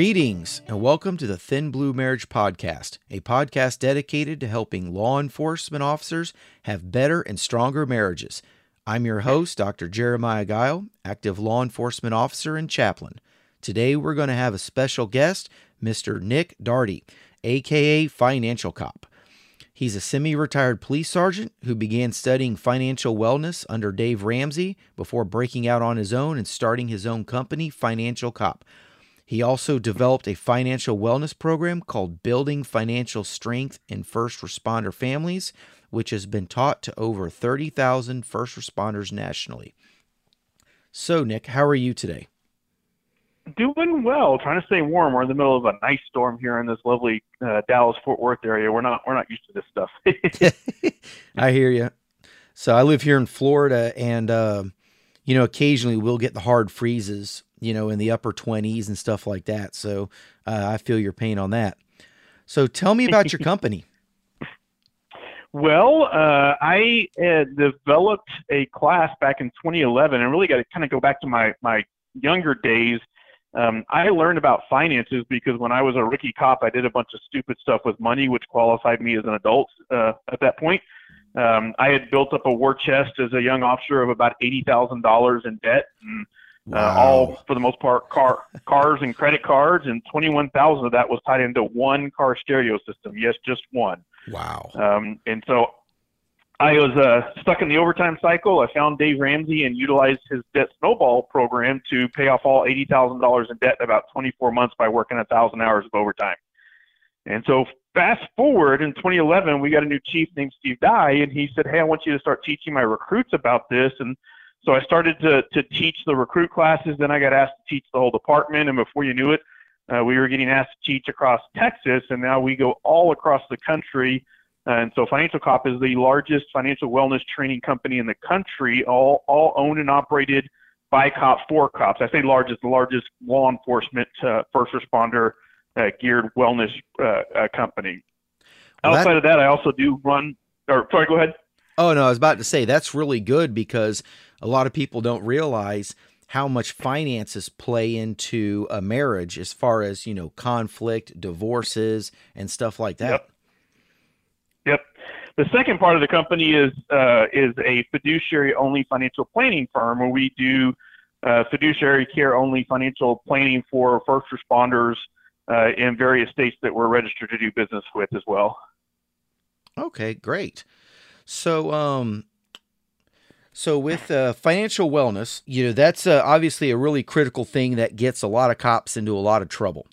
Greetings and welcome to the Thin Blue Marriage Podcast, a podcast dedicated to helping law enforcement officers have better and stronger marriages. I'm your host, Dr. Jeremiah Guile, active law enforcement officer and chaplain. Today we're going to have a special guest, Mr. Nick Daugherty, aka Financial Cop. He's a semi retired police sergeant who began studying financial wellness under Dave Ramsey before breaking out on his own and starting his own company, Financial Cop. He also developed a financial wellness program called Building Financial Strength in First Responder Families, which has been taught to over 30,000 first responders nationally. So, Nick, how are you today? Doing well. Trying to stay warm. We're in the middle of a nice storm here in this lovely uh, Dallas Fort Worth area. We're not we're not used to this stuff. I hear you. So I live here in Florida, and uh, you know, occasionally we'll get the hard freezes you know, in the upper 20s and stuff like that. So uh, I feel your pain on that. So tell me about your company. Well, uh, I developed a class back in 2011, and really got to kind of go back to my my younger days. Um, I learned about finances because when I was a rookie cop, I did a bunch of stupid stuff with money, which qualified me as an adult uh, at that point. Um, I had built up a war chest as a young officer of about eighty thousand dollars in debt. And, Wow. Uh, all for the most part car cars and credit cards, and twenty one thousand of that was tied into one car stereo system. Yes, just one. Wow. Um, and so I was uh, stuck in the overtime cycle. I found Dave Ramsey and utilized his debt snowball program to pay off all eighty thousand dollars in debt in about twenty four months by working a thousand hours of overtime. And so fast forward in 2011, we got a new chief named Steve Dye, and he said, "Hey, I want you to start teaching my recruits about this." And so I started to, to teach the recruit classes. Then I got asked to teach the whole department. And before you knew it, uh, we were getting asked to teach across Texas. And now we go all across the country. And so Financial Cop is the largest financial wellness training company in the country, all, all owned and operated by cops for cops. I say largest, the largest law enforcement uh, first responder uh, geared wellness uh, uh, company. Well, Outside that... of that, I also do run. Or sorry, go ahead. Oh no, I was about to say that's really good because a lot of people don't realize how much finances play into a marriage as far as you know conflict divorces and stuff like that. Yep, yep. the second part of the company is uh, is a fiduciary only financial planning firm where we do uh, fiduciary care only financial planning for first responders uh, in various states that we're registered to do business with as well. Okay great so um so with uh, financial wellness, you know that's uh, obviously a really critical thing that gets a lot of cops into a lot of trouble.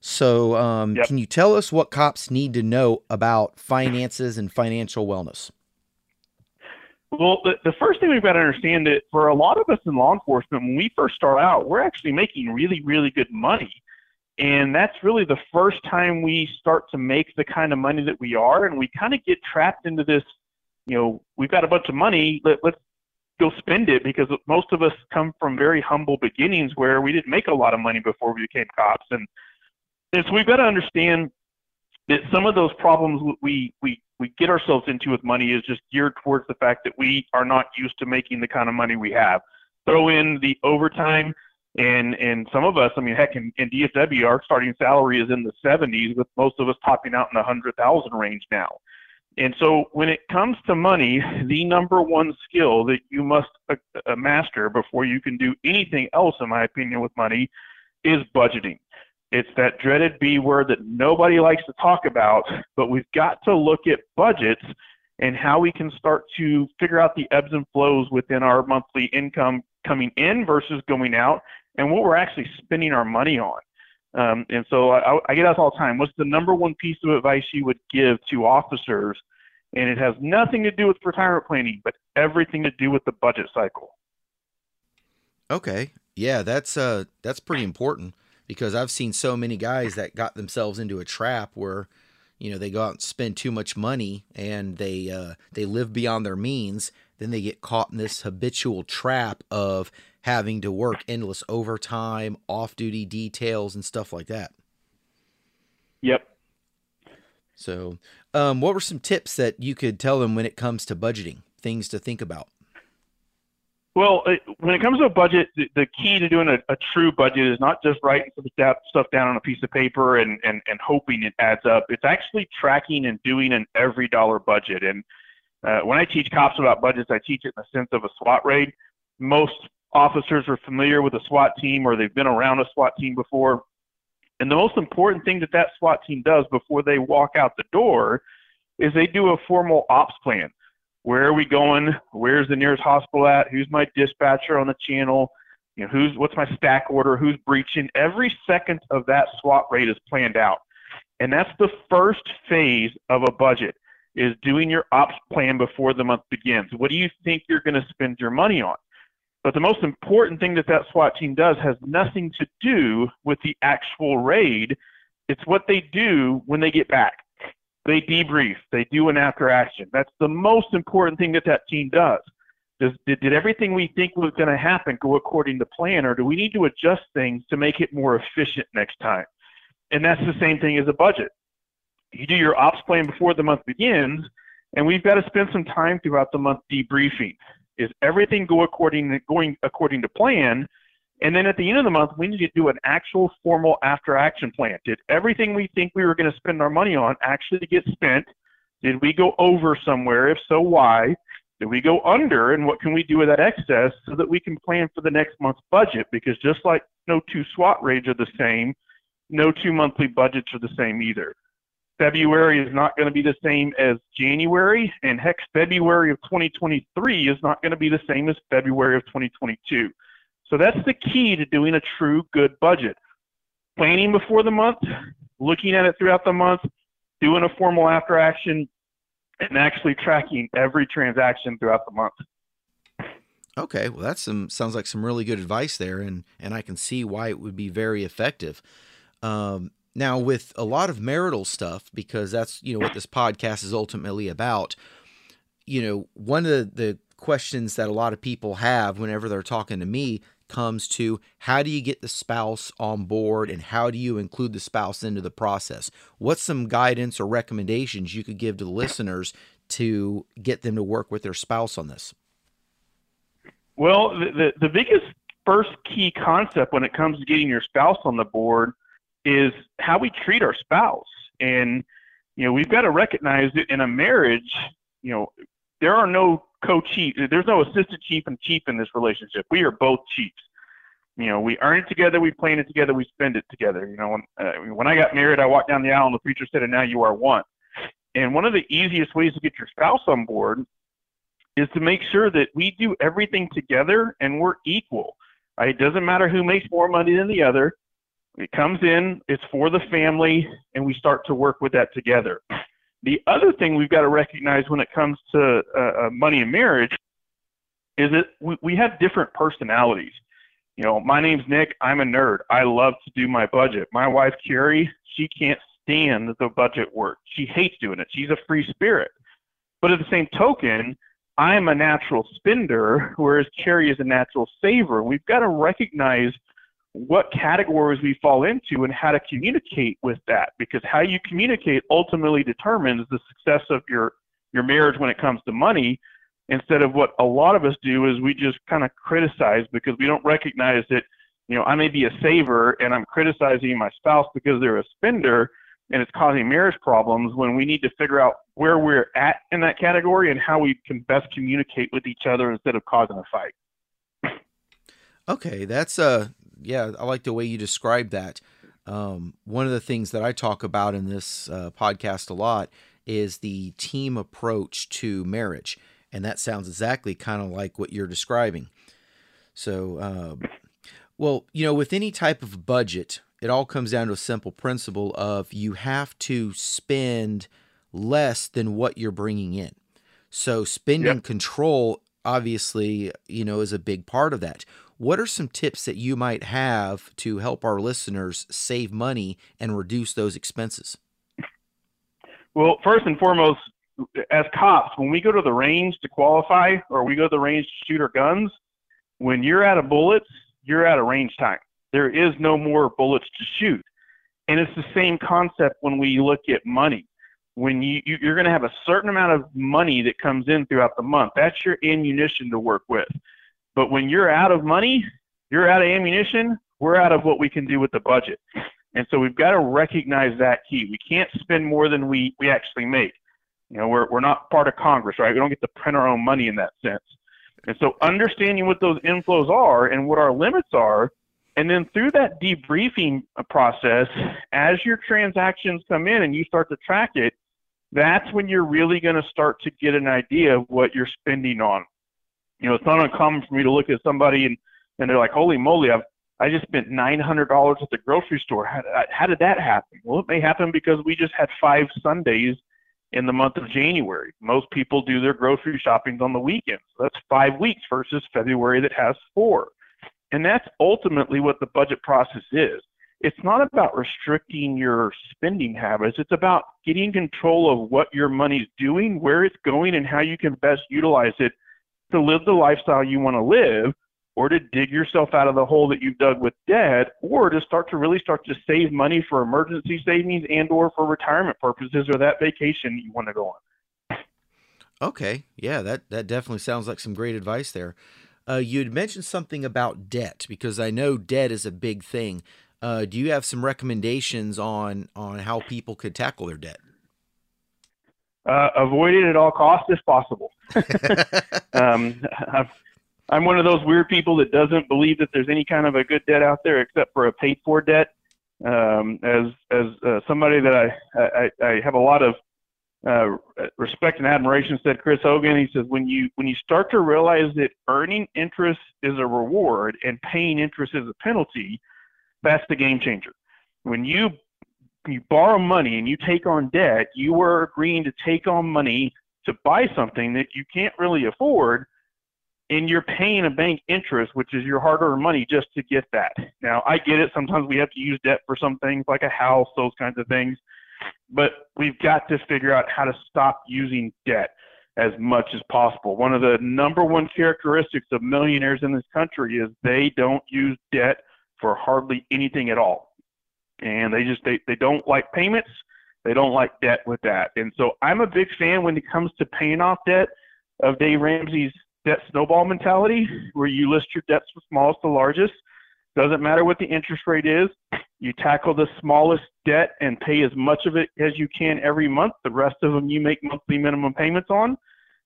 So um, yep. can you tell us what cops need to know about finances and financial wellness? Well, the, the first thing we've got to understand that for a lot of us in law enforcement, when we first start out, we're actually making really, really good money. And that's really the first time we start to make the kind of money that we are. And we kind of get trapped into this, you know, we've got a bunch of money. Let, let's go spend it because most of us come from very humble beginnings where we didn't make a lot of money before we became cops. And, and so we've got to understand that some of those problems we we we get ourselves into with money is just geared towards the fact that we are not used to making the kind of money we have. Throw in the overtime and and some of us i mean heck in, in DFW our starting salary is in the 70s with most of us topping out in the 100000 range now and so when it comes to money, the number one skill that you must uh, uh, master before you can do anything else, in my opinion, with money is budgeting. It's that dreaded B word that nobody likes to talk about, but we've got to look at budgets and how we can start to figure out the ebbs and flows within our monthly income coming in versus going out and what we're actually spending our money on. Um, and so I, I get asked all the time, what's the number one piece of advice you would give to officers? And it has nothing to do with retirement planning, but everything to do with the budget cycle. Okay. Yeah, that's uh that's pretty important because I've seen so many guys that got themselves into a trap where you know they go out and spend too much money and they uh they live beyond their means then they get caught in this habitual trap of having to work endless overtime, off duty details, and stuff like that. Yep. So, um, what were some tips that you could tell them when it comes to budgeting, things to think about? Well, it, when it comes to a budget, the, the key to doing a, a true budget is not just writing some stuff down on a piece of paper and, and, and hoping it adds up. It's actually tracking and doing an every dollar budget. And uh, when I teach cops about budgets, I teach it in the sense of a SWAT raid. Most officers are familiar with a SWAT team or they've been around a SWAT team before. And the most important thing that that SWAT team does before they walk out the door is they do a formal ops plan where are we going? Where's the nearest hospital at? Who's my dispatcher on the channel? You know, who's what's my stack order? Who's breaching? Every second of that SWAT raid is planned out, and that's the first phase of a budget is doing your ops plan before the month begins. What do you think you're going to spend your money on? But the most important thing that that SWAT team does has nothing to do with the actual raid. It's what they do when they get back. They debrief. They do an after action. That's the most important thing that that team does. Does did, did everything we think was going to happen go according to plan, or do we need to adjust things to make it more efficient next time? And that's the same thing as a budget. You do your ops plan before the month begins, and we've got to spend some time throughout the month debriefing. Is everything go according going according to plan? And then at the end of the month, we need to do an actual formal after action plan. Did everything we think we were going to spend our money on actually get spent? Did we go over somewhere? If so, why? Did we go under? And what can we do with that excess so that we can plan for the next month's budget? Because just like no two SWAT raids are the same, no two monthly budgets are the same either. February is not going to be the same as January, and heck, February of 2023 is not going to be the same as February of 2022. So that's the key to doing a true good budget. Planning before the month, looking at it throughout the month, doing a formal after action, and actually tracking every transaction throughout the month. Okay, well that's some sounds like some really good advice there, and and I can see why it would be very effective. Um, now, with a lot of marital stuff, because that's you know what this podcast is ultimately about. You know, one of the, questions that a lot of people have whenever they're talking to me comes to how do you get the spouse on board and how do you include the spouse into the process? What's some guidance or recommendations you could give to the listeners to get them to work with their spouse on this? Well, the, the, the biggest first key concept when it comes to getting your spouse on the board is how we treat our spouse. And, you know, we've got to recognize that in a marriage, you know, there are no co-chief. There's no assistant chief and chief in this relationship. We are both chiefs. You know, we earn it together, we plan it together, we spend it together. You know, when, uh, when I got married, I walked down the aisle and the preacher said, "And now you are one." And one of the easiest ways to get your spouse on board is to make sure that we do everything together and we're equal. Right? It doesn't matter who makes more money than the other. It comes in, it's for the family, and we start to work with that together. The other thing we've got to recognize when it comes to uh, uh, money and marriage is that we, we have different personalities. You know, my name's Nick. I'm a nerd. I love to do my budget. My wife, Carrie, she can't stand the budget work. She hates doing it. She's a free spirit. But at the same token, I'm a natural spender, whereas Carrie is a natural saver. We've got to recognize – what categories we fall into and how to communicate with that because how you communicate ultimately determines the success of your your marriage when it comes to money instead of what a lot of us do is we just kind of criticize because we don't recognize that you know I may be a saver and I'm criticizing my spouse because they're a spender and it's causing marriage problems when we need to figure out where we're at in that category and how we can best communicate with each other instead of causing a fight. Okay, that's uh yeah, I like the way you describe that. Um, one of the things that I talk about in this uh, podcast a lot is the team approach to marriage, and that sounds exactly kind of like what you're describing. So, uh, well, you know, with any type of budget, it all comes down to a simple principle of you have to spend less than what you're bringing in. So, spending yep. control obviously, you know, is a big part of that. What are some tips that you might have to help our listeners save money and reduce those expenses? Well, first and foremost, as cops, when we go to the range to qualify or we go to the range to shoot our guns, when you're out of bullets, you're out of range time. There is no more bullets to shoot. And it's the same concept when we look at money. When you, you're going to have a certain amount of money that comes in throughout the month, that's your ammunition to work with. But when you're out of money, you're out of ammunition, we're out of what we can do with the budget. And so we've got to recognize that key. We can't spend more than we, we actually make. You know, we're, we're not part of Congress, right? We don't get to print our own money in that sense. And so understanding what those inflows are and what our limits are, and then through that debriefing process, as your transactions come in and you start to track it, that's when you're really going to start to get an idea of what you're spending on. You know, it's not uncommon for me to look at somebody and, and they're like, holy moly, I've, I just spent $900 at the grocery store. How, uh, how did that happen? Well, it may happen because we just had five Sundays in the month of January. Most people do their grocery shopping on the weekends. That's five weeks versus February that has four. And that's ultimately what the budget process is. It's not about restricting your spending habits. It's about getting control of what your money's doing, where it's going, and how you can best utilize it to live the lifestyle you want to live or to dig yourself out of the hole that you've dug with debt or to start to really start to save money for emergency savings and or for retirement purposes or that vacation you want to go on. Okay. Yeah, that, that definitely sounds like some great advice there. Uh, you had mentioned something about debt because I know debt is a big thing. Uh, do you have some recommendations on on how people could tackle their debt? Uh, avoid it at all costs if possible. um, I'm one of those weird people that doesn't believe that there's any kind of a good debt out there except for a paid for debt. Um, as as uh, somebody that I, I I have a lot of uh, respect and admiration said Chris Hogan. He says when you when you start to realize that earning interest is a reward and paying interest is a penalty, that's the game changer. When you you borrow money and you take on debt, you are agreeing to take on money to buy something that you can't really afford, and you're paying a bank interest, which is your hard-earned money, just to get that. Now, I get it. Sometimes we have to use debt for some things, like a house, those kinds of things but we've got to figure out how to stop using debt as much as possible. One of the number one characteristics of millionaires in this country is they don't use debt for hardly anything at all. And they just they, they don't like payments, they don't like debt with that. And so I'm a big fan when it comes to paying off debt of Dave Ramsey's debt snowball mentality, where you list your debts from smallest to largest. Doesn't matter what the interest rate is. You tackle the smallest debt and pay as much of it as you can every month. The rest of them you make monthly minimum payments on.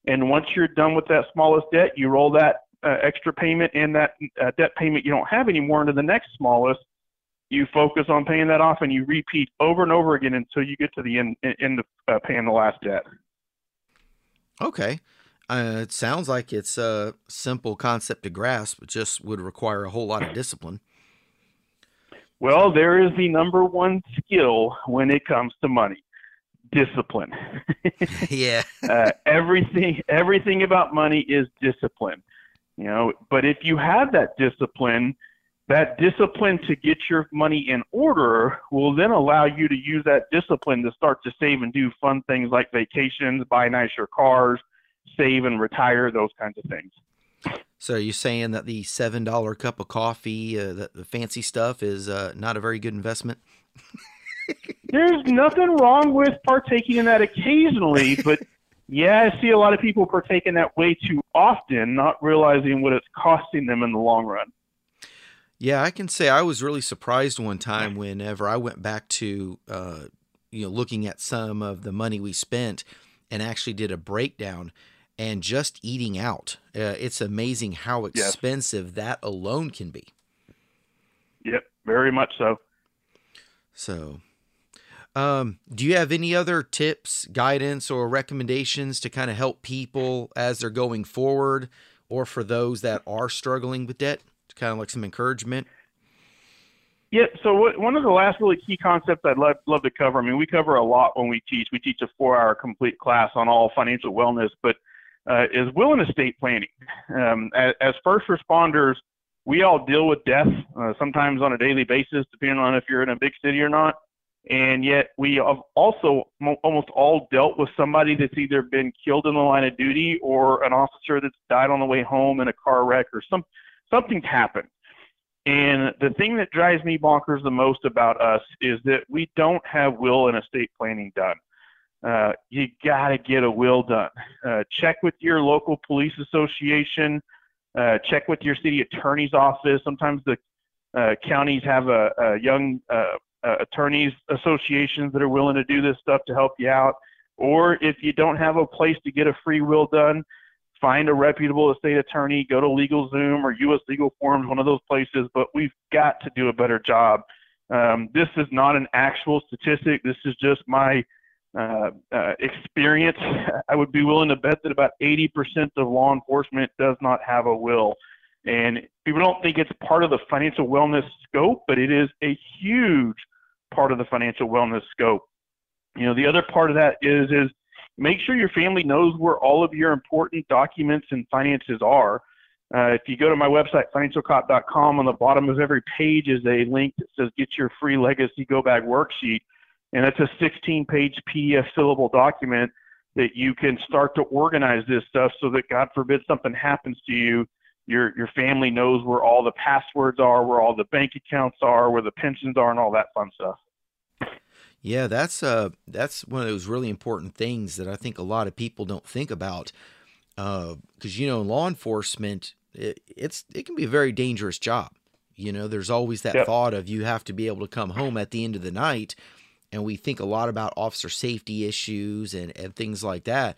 And once you're done with that smallest debt, you roll that uh, extra payment and that uh, debt payment you don't have anymore into the next smallest. You focus on paying that off and you repeat over and over again until you get to the end, end of uh, paying the last debt. Okay. Uh, it sounds like it's a simple concept to grasp, but just would require a whole lot of discipline. Well, there is the number one skill when it comes to money discipline. yeah. uh, everything everything about money is discipline. You know, but if you have that discipline, that discipline to get your money in order will then allow you to use that discipline to start to save and do fun things like vacations, buy nicer cars, save and retire, those kinds of things. So you're saying that the seven dollar cup of coffee, uh, the, the, fancy stuff, is uh, not a very good investment? There's nothing wrong with partaking in that occasionally, but yeah, I see a lot of people partaking that way too often, not realizing what it's costing them in the long run. Yeah, I can say I was really surprised one time whenever I went back to, uh, you know, looking at some of the money we spent and actually did a breakdown and just eating out. Uh, it's amazing how expensive yes. that alone can be. Yep, very much so. So, um, do you have any other tips, guidance, or recommendations to kind of help people as they're going forward, or for those that are struggling with debt, kind of like some encouragement? Yeah. So what, one of the last really key concepts I'd love, love to cover. I mean, we cover a lot when we teach. We teach a four-hour complete class on all financial wellness, but uh, is will and estate planning. Um, as, as, first responders, we all deal with death uh, sometimes on a daily basis, depending on if you're in a big city or not. And yet, we have also mo- almost all dealt with somebody that's either been killed in the line of duty or an officer that's died on the way home in a car wreck or some something's happened. And the thing that drives me bonkers the most about us is that we don't have will and estate planning done. Uh, you got to get a will done. Uh, check with your local police association. Uh, check with your city attorney's office. Sometimes the uh, counties have a, a young uh, uh, attorneys associations that are willing to do this stuff to help you out. Or if you don't have a place to get a free will done, find a reputable estate attorney, go to LegalZoom or U.S. Legal Forms, one of those places. But we've got to do a better job. Um, this is not an actual statistic. This is just my uh, uh, experience. I would be willing to bet that about 80% of law enforcement does not have a will. And people don't think it's part of the financial wellness scope, but it is a huge part of the financial wellness scope. You know, the other part of that is is make sure your family knows where all of your important documents and finances are. Uh, if you go to my website, financialcop.com, on the bottom of every page is a link that says Get Your Free Legacy Go Bag Worksheet. And that's a 16 page PDF fillable document that you can start to organize this stuff so that, God forbid, something happens to you. Your, your family knows where all the passwords are, where all the bank accounts are, where the pensions are, and all that fun stuff. Yeah, that's uh that's one of those really important things that I think a lot of people don't think about. Because uh, you know, law enforcement, it, it's it can be a very dangerous job. You know, there's always that yep. thought of you have to be able to come home at the end of the night, and we think a lot about officer safety issues and and things like that.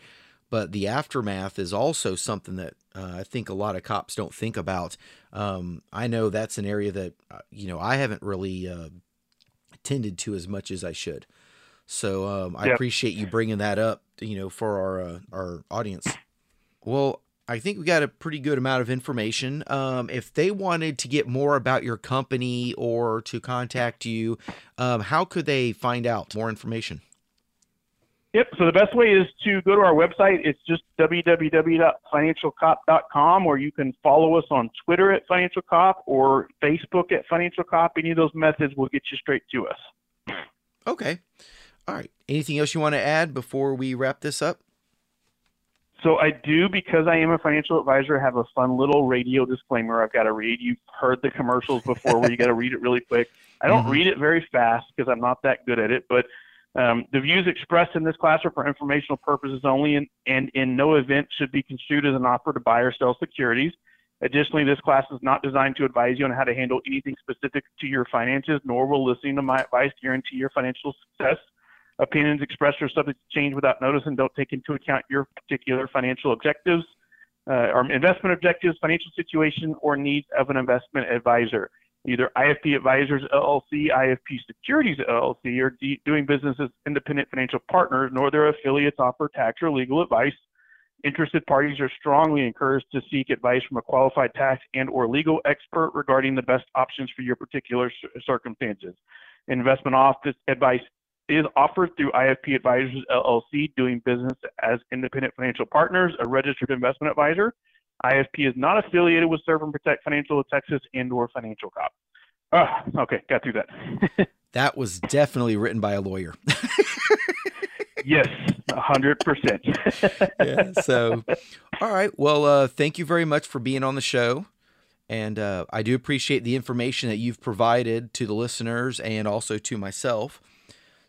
But the aftermath is also something that uh, I think a lot of cops don't think about. Um, I know that's an area that uh, you know I haven't really uh, tended to as much as I should. So um, I yep. appreciate you bringing that up, you know, for our uh, our audience. Well, I think we got a pretty good amount of information. Um, if they wanted to get more about your company or to contact you, um, how could they find out more information? Yep. So the best way is to go to our website. It's just www.financialcop.com, or you can follow us on Twitter at Financial Cop or Facebook at Financial Cop. Any of those methods will get you straight to us. Okay. All right. Anything else you want to add before we wrap this up? So I do, because I am a financial advisor, have a fun little radio disclaimer I've got to read. You've heard the commercials before where you got to read it really quick. I don't mm-hmm. read it very fast because I'm not that good at it, but um, the views expressed in this class are for informational purposes only and, and in no event should be construed as an offer to buy or sell securities. Additionally, this class is not designed to advise you on how to handle anything specific to your finances, nor will listening to my advice guarantee your financial success. Opinions expressed are subject to change without notice and don't take into account your particular financial objectives, uh, or investment objectives, financial situation, or needs of an investment advisor either IFP Advisors LLC, IFP Securities LLC, or d- doing business as independent financial partners, nor their affiliates offer tax or legal advice. Interested parties are strongly encouraged to seek advice from a qualified tax and or legal expert regarding the best options for your particular circumstances. Investment office advice is offered through IFP Advisors LLC, doing business as independent financial partners, a registered investment advisor. IFP is not affiliated with Serve and Protect Financial of Texas and or Financial Cop. Ah, okay, got through that. that was definitely written by a lawyer. yes, hundred percent. Yeah. So, all right. Well, uh, thank you very much for being on the show, and uh, I do appreciate the information that you've provided to the listeners and also to myself.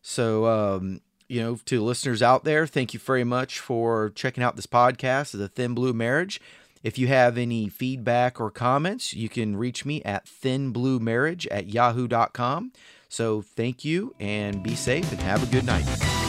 So, um, you know, to the listeners out there, thank you very much for checking out this podcast of the Thin Blue Marriage. If you have any feedback or comments, you can reach me at thinbluemarriage at yahoo.com. So thank you and be safe and have a good night.